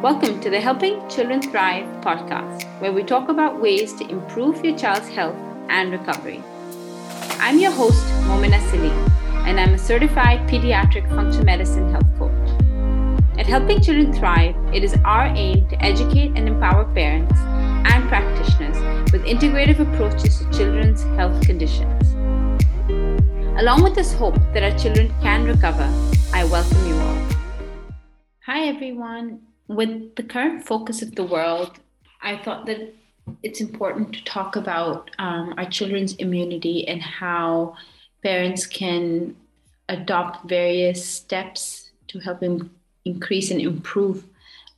Welcome to the Helping Children Thrive podcast, where we talk about ways to improve your child's health and recovery. I'm your host, Momina Salim, and I'm a certified pediatric functional medicine health coach. At Helping Children Thrive, it is our aim to educate and empower parents and practitioners with integrative approaches to children's health conditions. Along with this hope that our children can recover, I welcome you all. Hi, everyone with the current focus of the world, I thought that it's important to talk about um, our children's immunity and how parents can adopt various steps to help in- increase and improve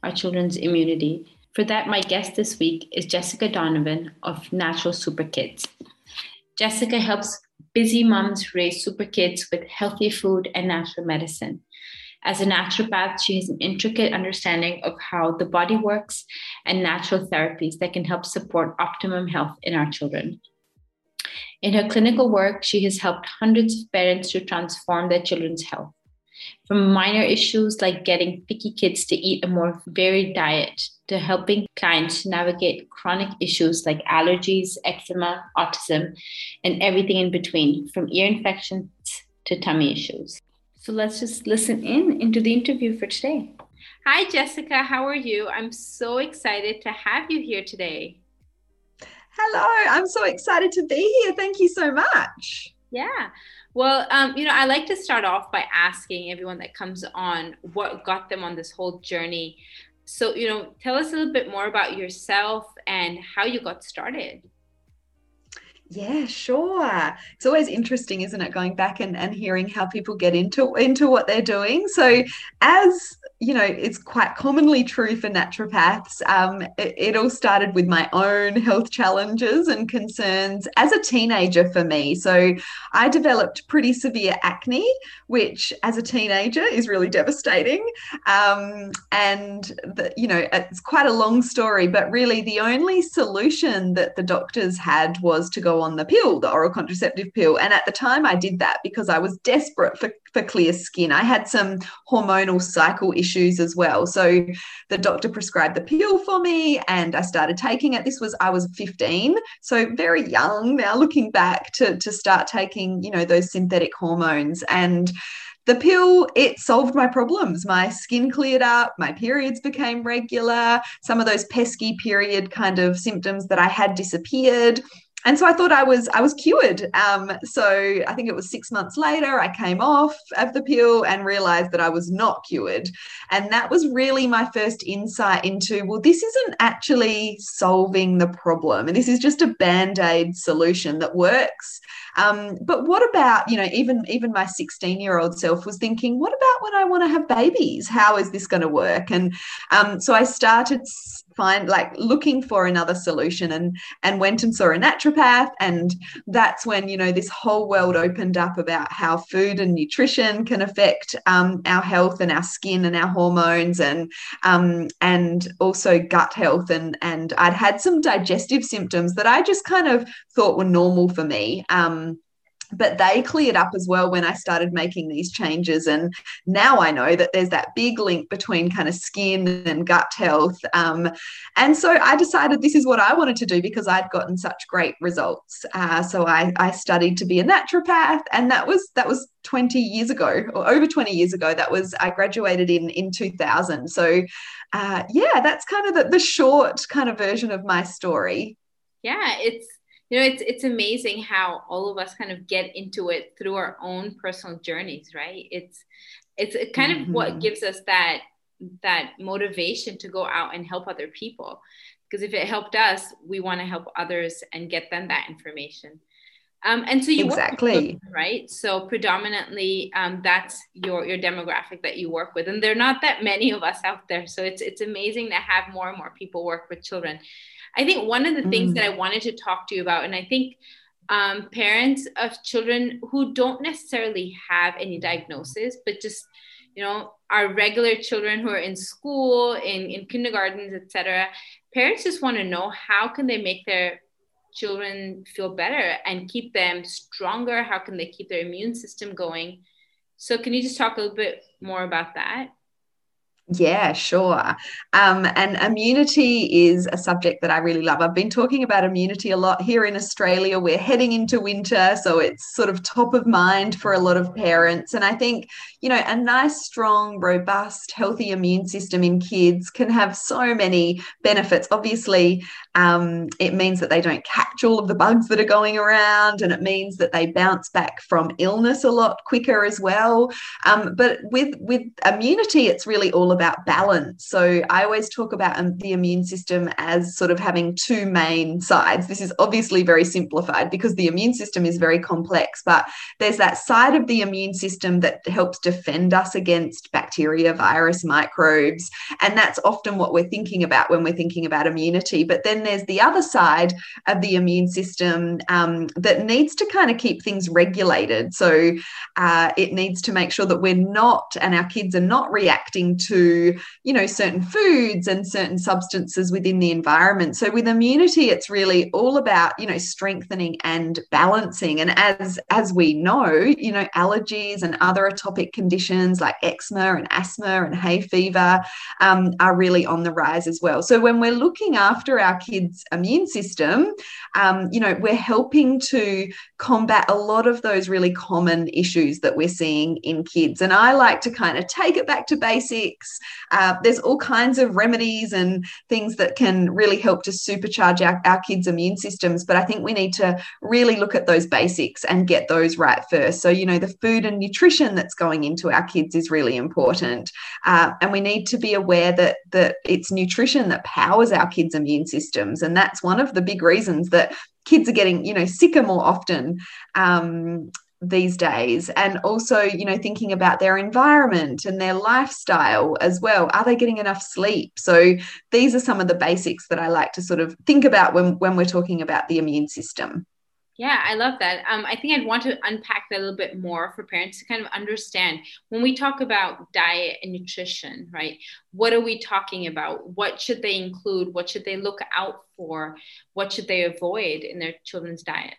our children's immunity. For that, my guest this week is Jessica Donovan of Natural Super Kids. Jessica helps busy moms raise super kids with healthy food and natural medicine. As a naturopath, she has an intricate understanding of how the body works and natural therapies that can help support optimum health in our children. In her clinical work, she has helped hundreds of parents to transform their children's health. From minor issues like getting picky kids to eat a more varied diet to helping clients navigate chronic issues like allergies, eczema, autism, and everything in between, from ear infections to tummy issues. So let's just listen in into the interview for today. Hi, Jessica. How are you? I'm so excited to have you here today. Hello. I'm so excited to be here. Thank you so much. Yeah. Well, um, you know, I like to start off by asking everyone that comes on what got them on this whole journey. So, you know, tell us a little bit more about yourself and how you got started. Yeah, sure. It's always interesting, isn't it, going back and, and hearing how people get into into what they're doing. So as you know, it's quite commonly true for naturopaths. Um, it, it, all started with my own health challenges and concerns as a teenager for me. So I developed pretty severe acne, which as a teenager is really devastating. Um, and, the, you know, it's quite a long story, but really the only solution that the doctors had was to go on the pill, the oral contraceptive pill. And at the time I did that because I was desperate for, for clear skin. I had some hormonal cycle issues as well. So the doctor prescribed the pill for me and I started taking it. This was, I was 15, so very young now looking back to, to start taking, you know, those synthetic hormones. And the pill it solved my problems my skin cleared up my periods became regular some of those pesky period kind of symptoms that i had disappeared and so I thought I was I was cured. Um, so I think it was six months later I came off of the pill and realized that I was not cured, and that was really my first insight into well, this isn't actually solving the problem, and this is just a band aid solution that works. Um, but what about you know even even my 16 year old self was thinking, what about when I want to have babies? How is this going to work? And um, so I started find like looking for another solution and and went and saw a naturopath. And that's when you know this whole world opened up about how food and nutrition can affect um, our health and our skin and our hormones and um, and also gut health. And and I'd had some digestive symptoms that I just kind of thought were normal for me. Um, but they cleared up as well when I started making these changes. And now I know that there's that big link between kind of skin and gut health. Um, and so I decided this is what I wanted to do because I'd gotten such great results. Uh, so I, I studied to be a naturopath, and that was that was 20 years ago or over 20 years ago. That was I graduated in in 2000. So uh, yeah, that's kind of the, the short kind of version of my story. Yeah, it's you know it's it's amazing how all of us kind of get into it through our own personal journeys right? It's it's kind mm-hmm. of what mm-hmm. gives us that that motivation to go out and help other people. Because if it helped us we want to help others and get them that information. Um, and so you exactly. children, right? So predominantly um, that's your your demographic that you work with. And there are not that many of us out there. So it's it's amazing to have more and more people work with children I think one of the mm. things that I wanted to talk to you about, and I think um, parents of children who don't necessarily have any diagnosis, but just you know our regular children who are in school, in in kindergartens, etc. Parents just want to know how can they make their children feel better and keep them stronger. How can they keep their immune system going? So, can you just talk a little bit more about that? Yeah, sure. Um, and immunity is a subject that I really love. I've been talking about immunity a lot here in Australia. We're heading into winter, so it's sort of top of mind for a lot of parents. And I think, you know, a nice, strong, robust, healthy immune system in kids can have so many benefits. Obviously, um, it means that they don't catch all of the bugs that are going around, and it means that they bounce back from illness a lot quicker as well. Um, but with with immunity, it's really all about balance. So I always talk about um, the immune system as sort of having two main sides. This is obviously very simplified because the immune system is very complex, but there's that side of the immune system that helps defend us against bacteria, virus, microbes. And that's often what we're thinking about when we're thinking about immunity. But then there's the other side of the immune system um, that needs to kind of keep things regulated. So uh, it needs to make sure that we're not, and our kids are not reacting to you know certain foods and certain substances within the environment. So with immunity it's really all about you know strengthening and balancing. And as as we know you know allergies and other atopic conditions like eczema and asthma and hay fever um, are really on the rise as well. So when we're looking after our kids immune system um, you know we're helping to combat a lot of those really common issues that we're seeing in kids. And i like to kind of take it back to basics uh, there's all kinds of remedies and things that can really help to supercharge our, our kids' immune systems. But I think we need to really look at those basics and get those right first. So, you know, the food and nutrition that's going into our kids is really important. Uh, and we need to be aware that, that it's nutrition that powers our kids' immune systems. And that's one of the big reasons that kids are getting you know sicker more often um, these days and also you know thinking about their environment and their lifestyle as well are they getting enough sleep so these are some of the basics that i like to sort of think about when when we're talking about the immune system yeah, I love that. Um, I think I'd want to unpack that a little bit more for parents to kind of understand when we talk about diet and nutrition, right? What are we talking about? What should they include? What should they look out for? What should they avoid in their children's diet?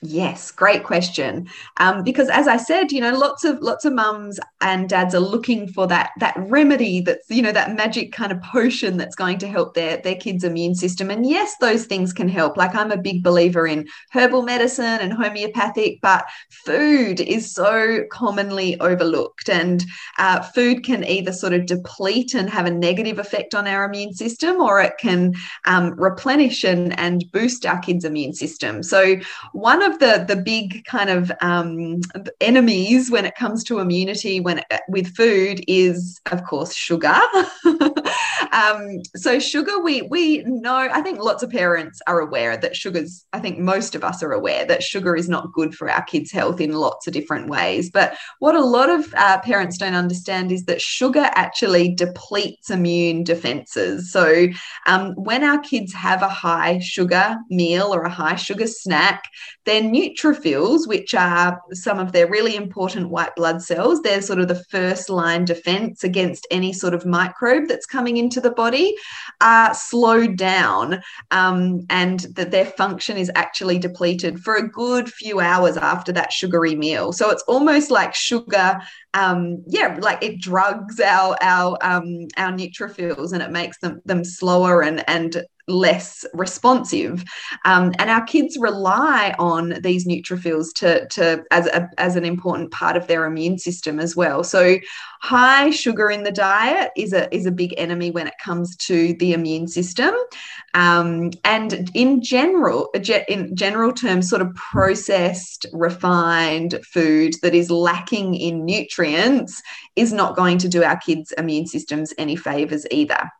Yes, great question. Um, because as I said, you know, lots of lots of mums and dads are looking for that that remedy that's you know that magic kind of potion that's going to help their their kids' immune system. And yes, those things can help. Like I'm a big believer in herbal medicine and homeopathic, but food is so commonly overlooked, and uh, food can either sort of deplete and have a negative effect on our immune system, or it can um, replenish and and boost our kids' immune system. So one of the the big kind of um, enemies when it comes to immunity when it, with food is of course sugar. um, so sugar, we we know. I think lots of parents are aware that sugars. I think most of us are aware that sugar is not good for our kids' health in lots of different ways. But what a lot of uh, parents don't understand is that sugar actually depletes immune defenses. So um, when our kids have a high sugar meal or a high sugar snack, then then neutrophils, which are some of their really important white blood cells, they're sort of the first line defense against any sort of microbe that's coming into the body, are slowed down um, and that their function is actually depleted for a good few hours after that sugary meal. So it's almost like sugar um, yeah, like it drugs our our um, our neutrophils and it makes them them slower and and less responsive. Um, and our kids rely on these neutrophils to, to as, a, as an important part of their immune system as well. So high sugar in the diet is a, is a big enemy when it comes to the immune system. Um, and in general, in general terms, sort of processed, refined food that is lacking in nutrients is not going to do our kids' immune systems any favors either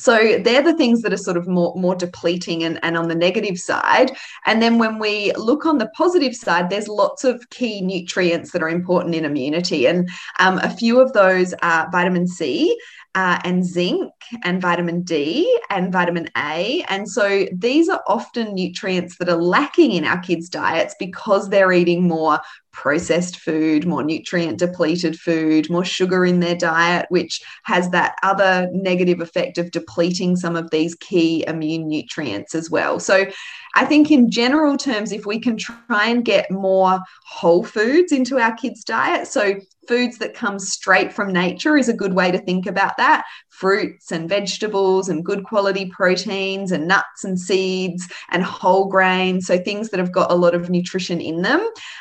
so they're the things that are sort of more more depleting and, and on the negative side. And then when we look on the positive side there's lots of key nutrients that are important in immunity. And um, a few of those are vitamin c uh, and zinc and vitamin D and vitamin A. And so these are often nutrients that are lacking in our kids' diets because they're eating more processed food, more nutrient depleted food, more sugar in their diet, which has that other negative effect of depleting some of these key immune nutrients as well. So I think, in general terms, if we can try and get more whole foods into our kids' diet, so foods that come straight from nature is a good way to think about that fruits and vegetables and good quality proteins and nuts and seeds and whole grains so things that have got a lot of nutrition in them.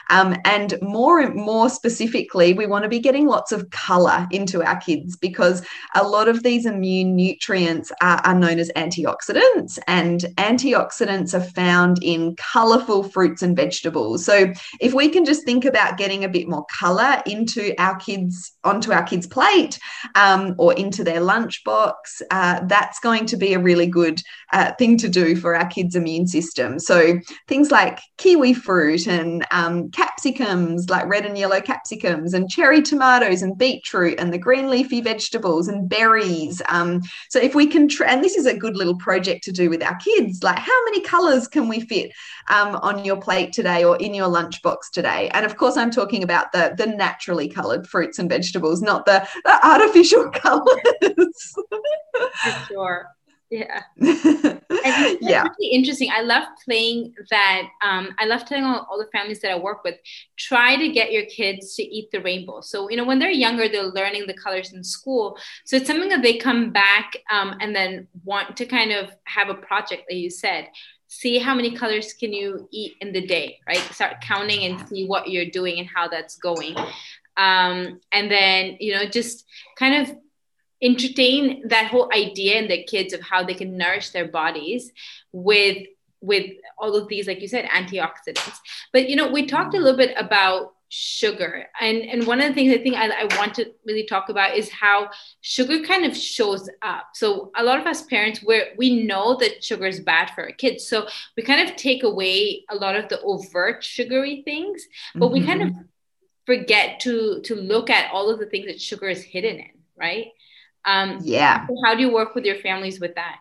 Um, and more more specifically we want to be getting lots of color into our kids because a lot of these immune nutrients are, are known as antioxidants and antioxidants are found in colorful fruits and vegetables. So if we can just think about getting a bit more color into our kids onto our kids plate um, or into their lunchbox uh, that's going to be a really good uh, thing to do for our kids' immune system. So things like kiwi fruit and um, capsicums, like red and yellow capsicums, and cherry tomatoes and beetroot and the green leafy vegetables and berries. Um, so if we can, tra- and this is a good little project to do with our kids, like how many colors can we fit um, on your plate today or in your lunchbox today? And of course, I'm talking about the the naturally colored fruits and vegetables, not the, the artificial colors. For sure. Yeah. yeah. really interesting. I love playing that. Um, I love telling all, all, the families that I work with, try to get your kids to eat the rainbow. So, you know, when they're younger, they're learning the colors in school. So it's something that they come back um, and then want to kind of have a project that you said. See how many colors can you eat in the day, right? Start counting and see what you're doing and how that's going. Um, and then, you know, just kind of entertain that whole idea in the kids of how they can nourish their bodies with with all of these like you said antioxidants. But you know we talked a little bit about sugar. And and one of the things i think I, I, want to really talk about is how sugar kind of shows up. So a lot of us parents where we know that sugar is bad for our kids. So we kind of take away a lot of the overt sugary things but mm-hmm. we kind of mm-hmm. forget to to look at all of the things that sugar is hidden in right um, yeah. So how do you work with your families with that?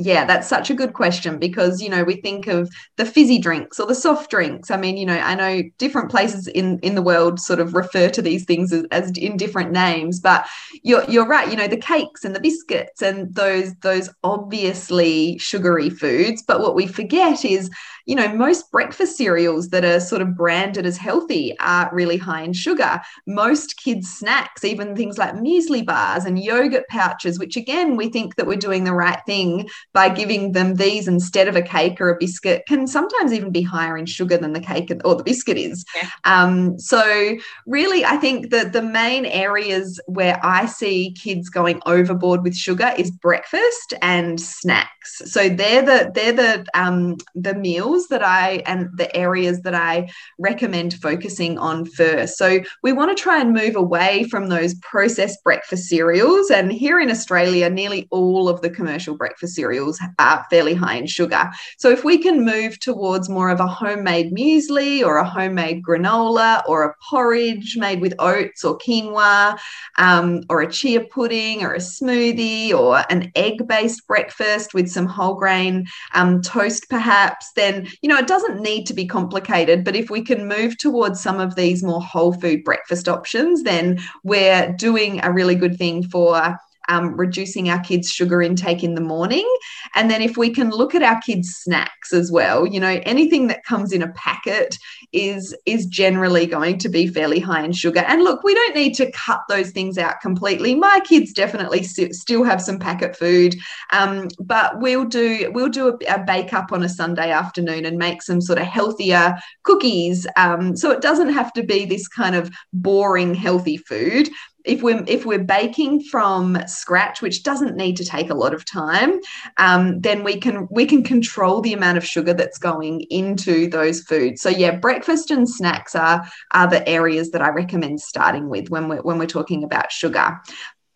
Yeah, that's such a good question because you know we think of the fizzy drinks or the soft drinks. I mean, you know, I know different places in in the world sort of refer to these things as, as in different names, but you're you're right. You know, the cakes and the biscuits and those those obviously sugary foods. But what we forget is you know, most breakfast cereals that are sort of branded as healthy are really high in sugar. Most kids' snacks, even things like muesli bars and yogurt pouches, which again, we think that we're doing the right thing by giving them these instead of a cake or a biscuit, can sometimes even be higher in sugar than the cake or the biscuit is. Yeah. Um, so, really, I think that the main areas where I see kids going overboard with sugar is breakfast and snacks. So they're the they're the um, the meals that I and the areas that I recommend focusing on first. So we want to try and move away from those processed breakfast cereals. And here in Australia, nearly all of the commercial breakfast cereals are fairly high in sugar. So if we can move towards more of a homemade muesli or a homemade granola or a porridge made with oats or quinoa um, or a chia pudding or a smoothie or an egg based breakfast with some whole grain um, toast perhaps, then you know, it doesn't need to be complicated, but if we can move towards some of these more whole food breakfast options, then we're doing a really good thing for um, reducing our kids' sugar intake in the morning. And then if we can look at our kids' snacks as well, you know, anything that comes in a packet is is generally going to be fairly high in sugar. And look, we don't need to cut those things out completely. My kids definitely still have some packet food, um, but we'll do we'll do a, a, bake up on a Sunday afternoon and make some sort of healthier cookies. Um, so it doesn't have to be this kind of boring healthy food if we're if we're baking from scratch, which doesn't need to take a lot of time, um, then we can we can control the amount of sugar that's going into those foods. So yeah, breakfast and snacks are are the areas that I recommend starting with when we're when we're talking about sugar.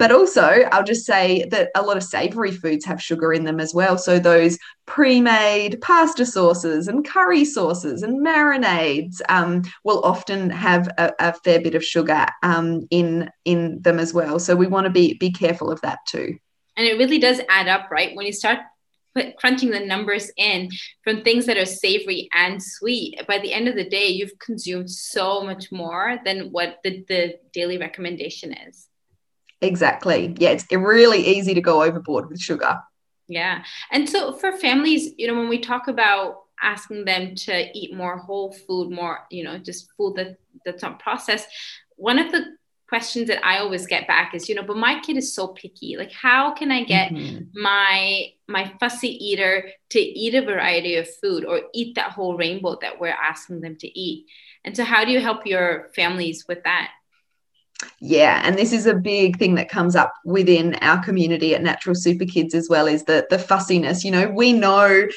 But also, I'll just say that a lot of savory foods have sugar in them as well. So, those pre made pasta sauces and curry sauces and marinades um, will often have a, a fair bit of sugar um, in, in them as well. So, we want to be, be careful of that too. And it really does add up, right? When you start put, crunching the numbers in from things that are savory and sweet, by the end of the day, you've consumed so much more than what the, the daily recommendation is. Exactly. Yeah, it's really easy to go overboard with sugar. Yeah. And so for families, you know, when we talk about asking them to eat more whole food, more, you know, just food that that's not processed, one of the questions that I always get back is, you know, but my kid is so picky. Like, how can I get mm-hmm. my my fussy eater to eat a variety of food or eat that whole rainbow that we're asking them to eat? And so, how do you help your families with that? Yeah and this is a big thing that comes up within our community at natural super kids as well is the the fussiness. You know we know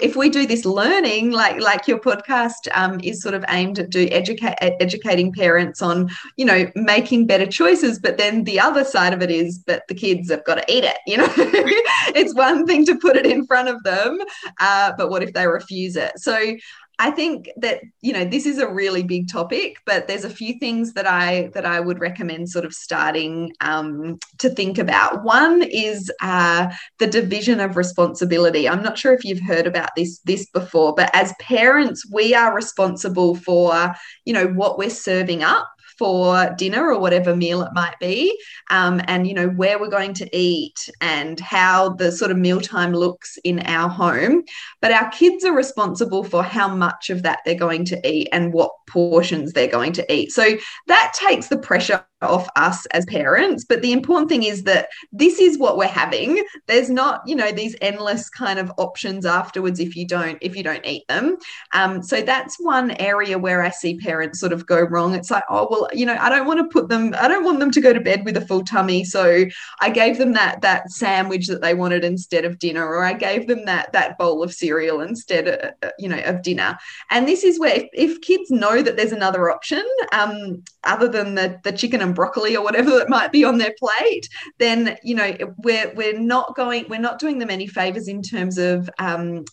if we do this learning like like your podcast um, is sort of aimed at do educate educating parents on you know making better choices but then the other side of it is that the kids have got to eat it you know? It's one thing to put it in front of them uh, but what if they refuse it? So I think that you know this is a really big topic, but there's a few things that I that I would recommend sort of starting um, to think about. One is uh, the division of responsibility. I'm not sure if you've heard about this this before, but as parents, we are responsible for you know what we're serving up for dinner or whatever meal it might be, um, and you know where we're going to eat and how the sort of mealtime looks in our home. But our kids are responsible for how much of that they're going to eat and what portions they're going to eat. So that takes the pressure off us as parents. But the important thing is that this is what we're having. There's not, you know, these endless kind of options afterwards if you don't if you don't eat them. Um, so that's one area where I see parents sort of go wrong. It's like, oh well, you know, I don't want to put them, I don't want them to go to bed with a full tummy. So I gave them that that sandwich that they wanted instead of dinner, or I gave them that that bowl of cereal instead, of, uh, you know, of dinner. And this is where if, if kids know that there's another option um, other than the the chicken and broccoli or whatever that might be on their plate, then you know we're we're not going we're not doing them any favors in terms of um,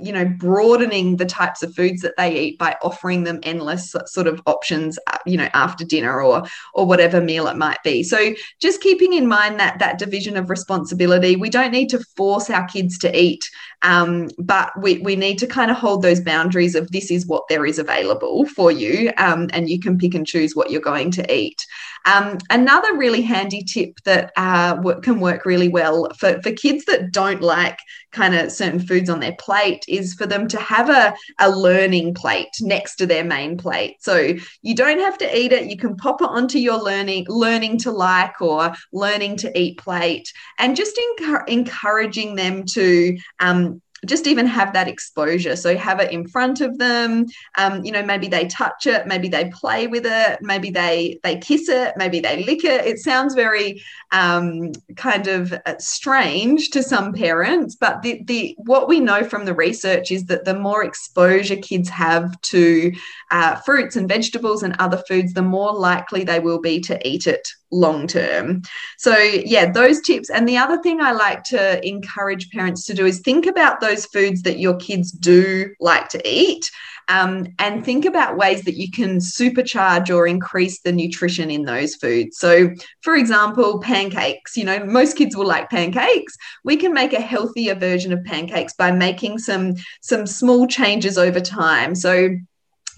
you know broadening the types of foods that they eat by offering them endless sort of options uh, you know after dinner or or whatever meal it might be. So just keeping in mind that that division of responsibility we don't need to force our kids to eat um, but we, we need to kind of hold those boundaries of this is what there is available for you um, and you can pick and choose what you're going to eat. Um, another really handy tip that uh, can work really well for, for kids that don't like kind of certain foods on their plate is for them to have a, a learning plate next to their main plate. So you don't have to eat it. You can pop it onto your learning, learning to like or learning to eat plate and just encouraging them to um, just even have that exposure so have it in front of them um, you know maybe they touch it maybe they play with it maybe they they kiss it maybe they lick it it sounds very um, kind of uh, strange to some parents but the, the what we know from the research is that the more exposure kids have to uh, fruits and vegetables and other foods the more likely they will be to eat it long term. So, yeah, those tips. And the other thing I like to encourage parents to do is think about those foods that your kids do like to eat. Um, and think about ways that you can supercharge or increase the nutrition in those foods. So, for example, pancakes. You know, most kids will like pancakes. We can make a healthier version of pancakes by making some some small changes over time. So,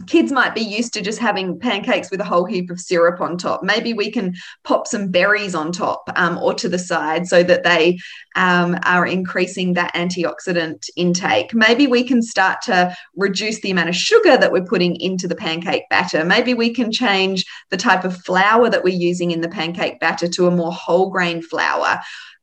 kids might be used to just having pancakes with a whole heap of syrup on top. Maybe we can pop some berries on top um, or to the side so that they um, are increasing that antioxidant intake. Maybe we can start to reduce the amount of sugar that we're putting into the pancake batter. Maybe we can change the type of flour that we're using in the pancake batter to a more whole grain flour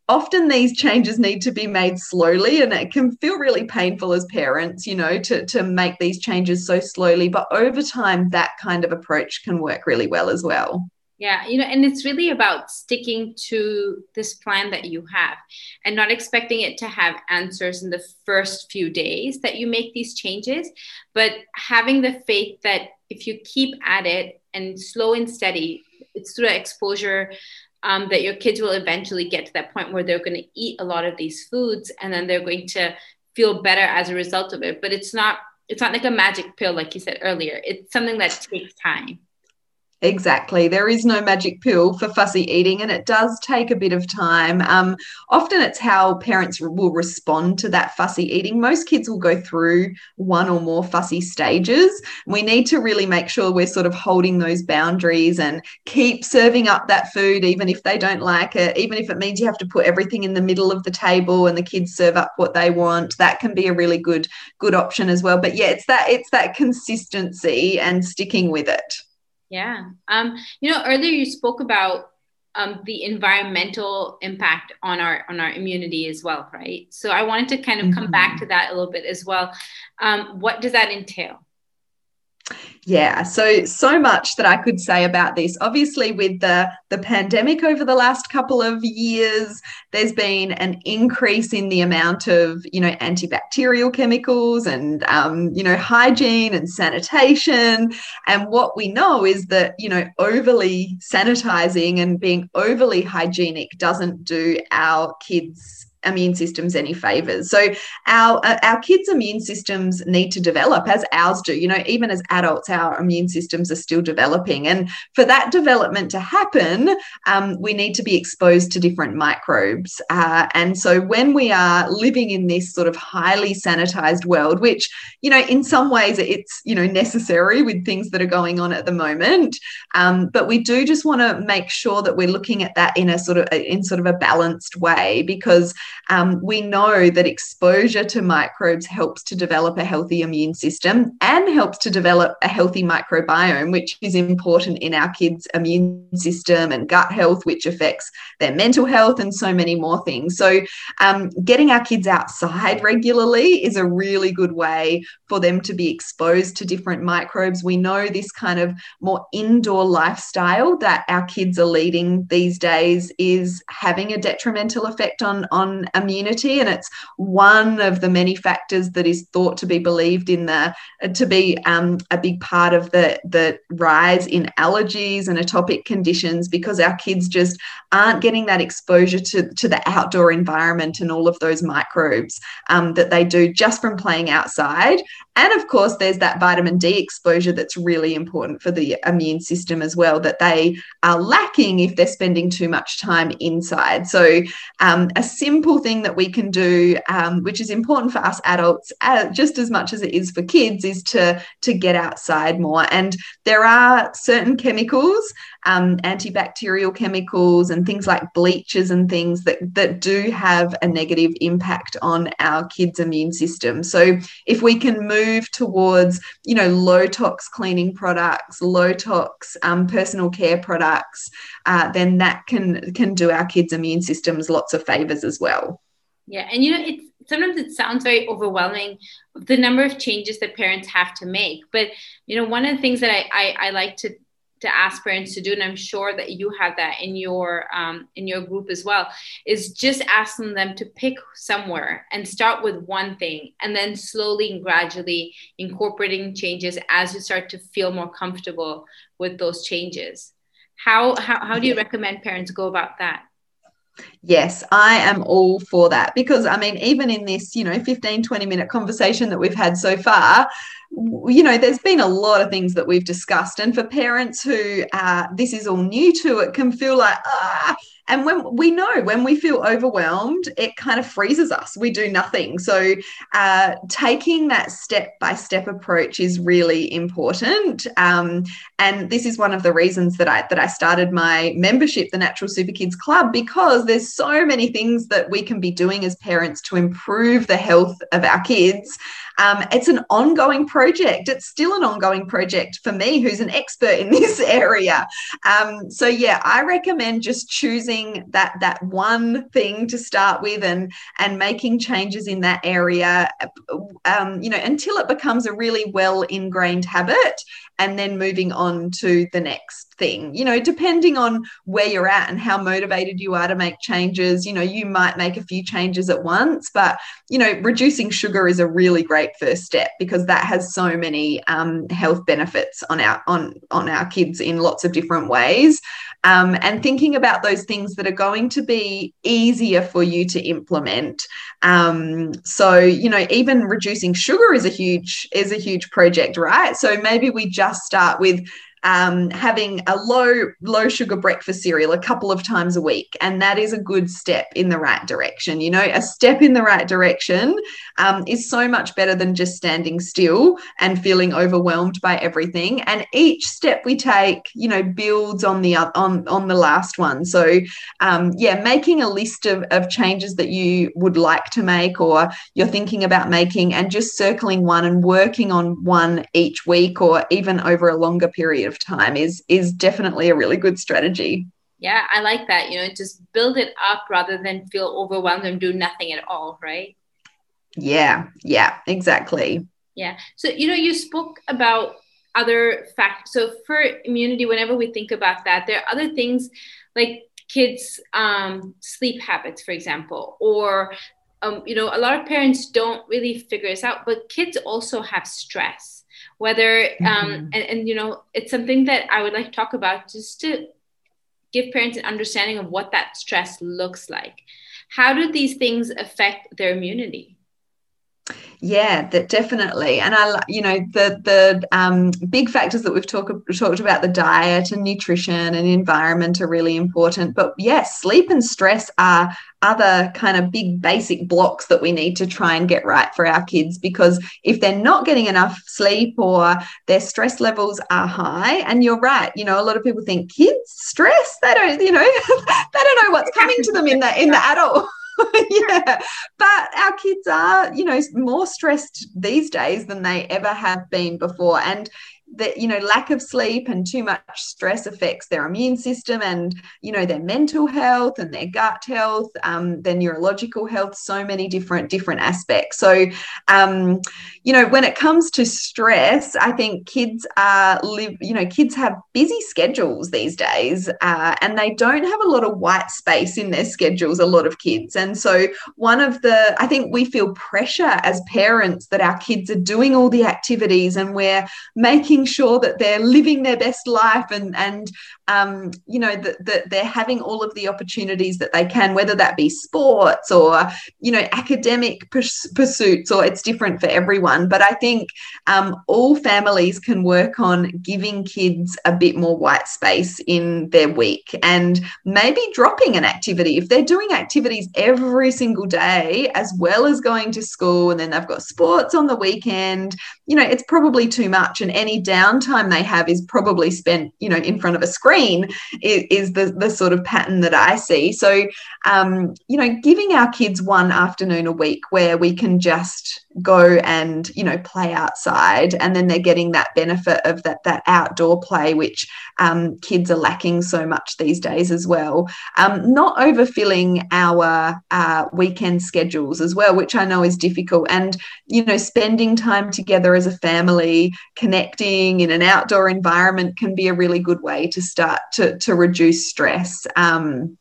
often these changes need to be made slowly and it can feel really painful as parents you know to, to make these changes so slowly but over time that kind of approach can work really well as well. Yeah you know and it's really about sticking to this plan that you have and not expecting it to have answers in the first few days that you make these changes but having the faith that if you keep at it and slow and steady it's through exposure um, that your kids will eventually get to that point where they're going to eat a lot of these foods and then they're going to feel better as a result of it. But it's not it's not like a magic pill like you said earlier. It's something that takes time Exactly. There is no magic pill for fussy eating, and it does take a bit of time. Um, often it's how parents will respond to that fussy eating. Most kids will go through one or more fussy stages. We need to really make sure we're sort of holding those boundaries and keep serving up that food, even if they don't like it, even if it means you have to put everything in the middle of the table and the kids serve up what they want. That can be a really good, good option as well. But yeah, it's that it's that consistency and sticking with it. Yeah. Um, you know, earlier you spoke about um, the environmental impact on our on our immunity as well, right? So I wanted to kind of come mm-hmm. back to that a little bit as well. Um, what does that entail? Yeah, so so much that I could say about this. Obviously, with the the pandemic over the last couple of years, there's been an increase in the amount of you know antibacterial chemicals and um, you know hygiene and sanitation. And what we know is that you know overly sanitizing and being overly hygienic doesn't do our kids immune systems any favors. So our uh, our kids' immune systems need to develop as ours do. You know, even as adults, our immune systems are still developing, and for that development to happen, um, we need to be exposed to different microbes. Uh, and so when we are living in this sort of highly sanitized world, which you know, in some ways it's you know necessary with things that are going on at the moment, um, but we do just want to make sure that we're looking at that in a sort of in sort of a balanced way because um, we know that exposure to microbes helps to develop a healthy immune system and helps to develop a healthy microbiome, which is important in our kids' immune system and gut health, which affects their mental health and so many more things. So, um, getting our kids outside regularly is a really good way for them to be exposed to different microbes. We know this kind of more indoor lifestyle that our kids are leading these days is having a detrimental effect on, on immunity. And it's one of the many factors that is thought to be believed in the, to be um, a big part of the, the rise in allergies and atopic conditions because our kids just aren't getting that exposure to, to the outdoor environment and all of those microbes um, that they do just from playing outside. And of course, there's that vitamin D exposure that's really important for the immune system as well, that they are lacking if they're spending too much time inside. So, um, a simple thing that we can do, um, which is important for us adults uh, just as much as it is for kids, is to, to get outside more. And there are certain chemicals um, antibacterial chemicals and things like bleaches and things that, that do have a negative impact on our kids' immune system. So if we can move towards, you know, low tox cleaning products, low tox um, personal care products, uh, then that can can do our kids' immune systems lots of favors as well. Yeah, and you know, it's sometimes it sounds very overwhelming the number of changes that parents have to make. But you know, one of the things that I, I, I like to to ask parents to do and i'm sure that you have that in your um, in your group as well is just asking them to pick somewhere and start with one thing and then slowly and gradually incorporating changes as you start to feel more comfortable with those changes. How how, how do you recommend parents go about that? Yes, I am all for that because I mean, even in this, you know, 15, 20 minute conversation that we've had so far, you know, there's been a lot of things that we've discussed. And for parents who uh, this is all new to, it can feel like, ah, and when we know when we feel overwhelmed, it kind of freezes us. We do nothing. So, uh, taking that step by step approach is really important. Um, and this is one of the reasons that I that I started my membership, the Natural Super Kids Club, because there's so many things that we can be doing as parents to improve the health of our kids. Um, it's an ongoing project. It's still an ongoing project for me, who's an expert in this area. Um, so yeah, I recommend just choosing that that one thing to start with and and making changes in that area. Um, you know, until it becomes a really well ingrained habit and then moving on to the next thing you know depending on where you're at and how motivated you are to make changes you know you might make a few changes at once but you know reducing sugar is a really great first step because that has so many um, health benefits on our on on our kids in lots of different ways. Um, and thinking about those things that are going to be easier for you to implement. Um, so you know even reducing sugar is a huge is a huge project right? So maybe we just start with um, having a low low sugar breakfast cereal a couple of times a week. And that is a good step in the right direction. You know a step in the right direction um, is so much better than just standing still and feeling overwhelmed by everything. And each step we take you know builds on the on on the last one. So um, yeah making a list of, of changes that you would like to make or you're thinking about making and just circling one and working on one each week or even over a longer period of of time is is definitely a really good strategy. Yeah, I like that. You know, just build it up rather than feel overwhelmed and do nothing at all, right? Yeah, yeah, exactly. Yeah. So, you know, you spoke about other factors. So, for immunity, whenever we think about that, there are other things like kids' um, sleep habits, for example, or um, you know, a lot of parents don't really figure this out, but kids also have stress. Whether um, mm-hmm. and, and you know, it's something that I would like to talk about just to give parents an understanding of what that stress looks like. How do these things affect their immunity? Yeah, that definitely. And I, you know, the the um, big factors that we've talked talked about the diet and nutrition and environment are really important. But yes, sleep and stress are other kind of big basic blocks that we need to try and get right for our kids because if they're not getting enough sleep or their stress levels are high and you're right you know a lot of people think kids stress they don't you know they don't know what's coming to them in the in the adult yeah. But our kids are, you know, more stressed these days than they ever have been before. And that you know lack of sleep and too much stress affects their immune system and you know their mental health and their gut health um, their neurological health so many different different aspects. So um, you know when it comes to stress i think kids are live you know kids have busy schedules these days uh, and they don't have a lot of white space in their schedules a lot of kids. And so one of the i think we feel pressure as parents that our kids are doing all the activities and we're making making sure that they're living their best life and and um, you know that, that they're having all of the opportunities that they can whether that be sports or you know academic pursuits or it's different for everyone. But i think um, all families can work on giving kids a bit more white space in their week and maybe dropping an activity. If they're doing activities every single day as well as going to school and then they've got sports on the weekend you know it's probably too much and any downtime they have is probably spent you know in front of a screen is, is the, the sort of pattern that i see. So um, you know giving our kids one afternoon a week where we can just go and you know play outside and then they're getting that benefit of that that outdoor play which um, kids are lacking so much these days as well. Um, not overfilling our uh, weekend schedules as well which i know is difficult. And you know spending time together as a family connecting in an outdoor environment can be a really good way to start to, to reduce stress. Um,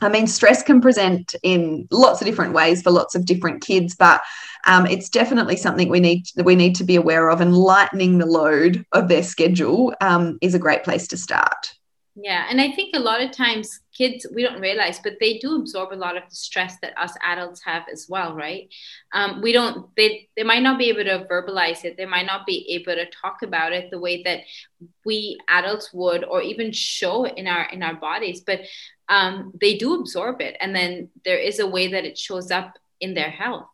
I mean, stress can present in lots of different ways for lots of different kids, but um, it's definitely something we need that we need to be aware of. And lightening the load of their schedule um, is a great place to start. Yeah, and I think a lot of times kids we don't realize, but they do absorb a lot of the stress that us adults have as well, right? Um, we don't. They they might not be able to verbalize it. They might not be able to talk about it the way that we adults would, or even show in our in our bodies. But um, they do absorb it, and then there is a way that it shows up in their health.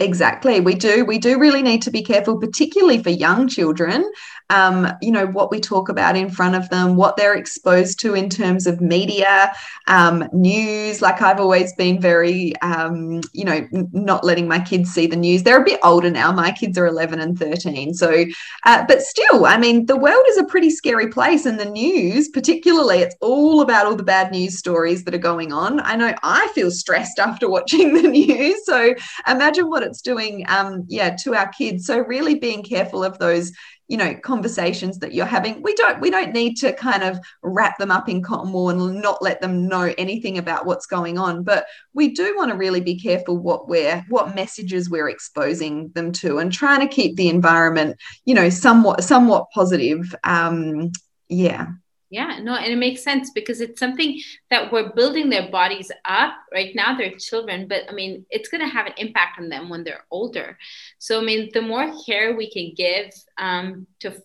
Exactly. We do. We do really need to be careful, particularly for young children. Um, you know, what we talk about in front of them, what they're exposed to in terms of media, um, news. Like I've always been very, um, you know, not letting my kids see the news. They're a bit older now. My kids are 11 and 13. So, uh, but still, I mean, the world is a pretty scary place. And the news, particularly, it's all about all the bad news stories that are going on. I know I feel stressed after watching the news. So imagine what it's doing um, yeah to our kids. So really being careful of those you know conversations that you're having. We don't we don't need to kind of wrap them up in cotton wool and not let them know anything about what's going on. But we do want to really be careful what we're what messages we're exposing them to and trying to keep the environment you know somewhat somewhat positive. Um yeah yeah, no, and it makes sense because it's something that we're building their bodies up. Right now, they're children, but I mean, it's going to have an impact on them when they're older. So, I mean, the more care we can give um, to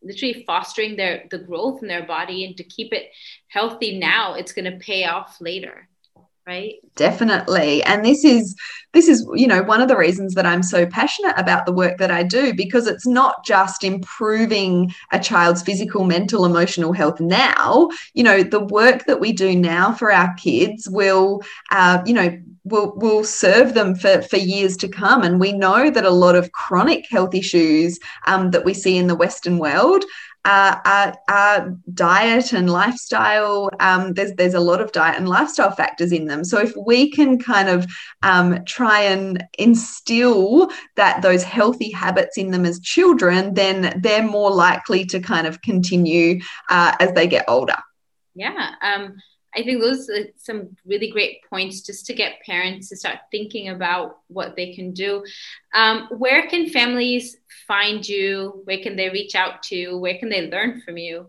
literally fostering their the growth in their body and to keep it healthy now, it's going to pay off later right? Definitely. And this is this is you know one of the reasons that i'm so passionate about the work that i do because it's not just improving a child's physical mental emotional health now. You know the work that we do now for our kids will uh, you know will will serve them for for years to come. And we know that a lot of chronic health issues um, that we see in the western world our, our, diet and lifestyle. Um, there's there's a lot of diet and lifestyle factors in them. So if we can kind of um, try and instill that those healthy habits in them as children, then they're more likely to kind of continue uh, as they get older. Yeah. Um, I think those are some really great points just to get parents to start thinking about what they can do. Um, where can families find you? Where can they reach out to? Where can they learn from you?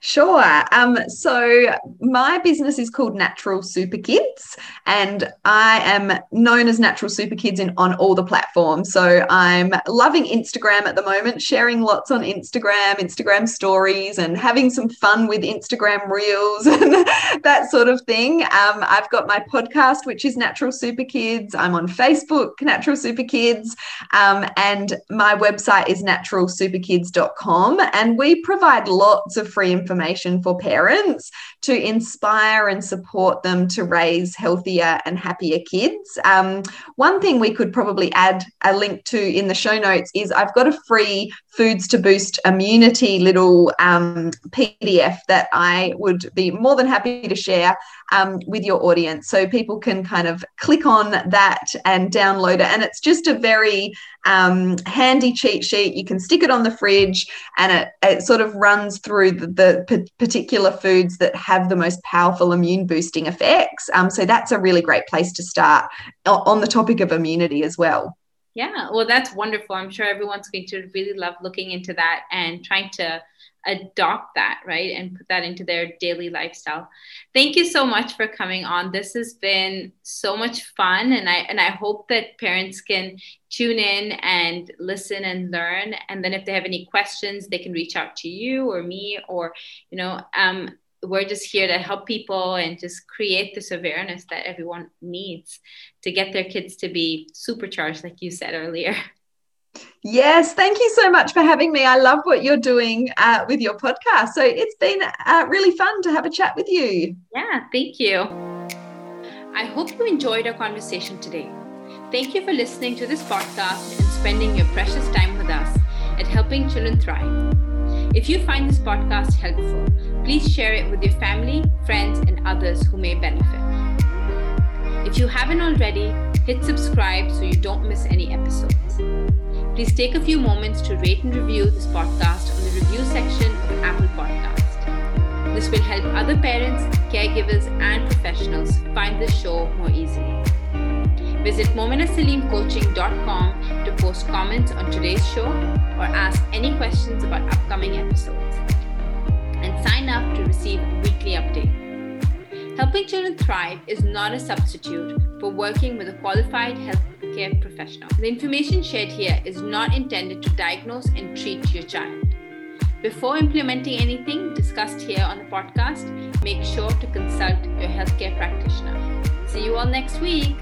Sure. Um, so my business is called Natural Super Kids, and I am known as Natural Super Kids in on all the platforms. So I'm loving Instagram at the moment, sharing lots on Instagram, Instagram stories, and having some fun with Instagram reels and that sort of thing. Um, I've got my podcast, which is Natural Super Kids. I'm on Facebook, Natural Super Kids, um, and my website is naturalsuperkids.com, and we provide lots of free information for parents to inspire and support them to raise healthier and happier kids. Um, one thing we could probably add a link to in the show notes is I've got a free Foods to Boost Immunity little um, PDF that I would be more than happy to share um, with your audience. So people can kind of click on that and download it. And it's just a very um, handy cheat sheet. You can stick it on the fridge and it, it sort of runs through the, the p- particular foods that have the most powerful immune boosting effects. Um, so that's a really great place to start on the topic of immunity as well. Yeah, well, that's wonderful. I'm sure everyone's going to really love looking into that and trying to adopt that, right? And put that into their daily lifestyle. Thank you so much for coming on. This has been so much fun and I and I hope that parents can tune in and listen and learn and then if they have any questions, they can reach out to you or me or you know, um we're just here to help people and just create this awareness that everyone needs to get their kids to be supercharged like you said earlier. Yes, thank you so much for having me. I love what you're doing uh, with your podcast. So it's been uh, really fun to have a chat with you. Yeah, thank you. I hope you enjoyed our conversation today. Thank you for listening to this podcast and spending your precious time with us at Helping Children Thrive. If you find this podcast helpful, please share it with your family, friends, and others who may benefit. If you haven't already, hit subscribe so you don't miss any episodes. Please take a few moments to rate and review this podcast on the review section of Apple Podcast. This will help other parents, caregivers, and professionals find this show more easily. Visit mominasalimcoaching.com to post comments on today's show or ask any questions about upcoming episodes. Sign up to receive weekly update. Helping Children Thrive is not a substitute for working with a qualified healthcare professional. The information shared here is not intended to diagnose and treat your child. Before implementing anything discussed here on the podcast, make sure to consult your healthcare practitioner. See you all next week.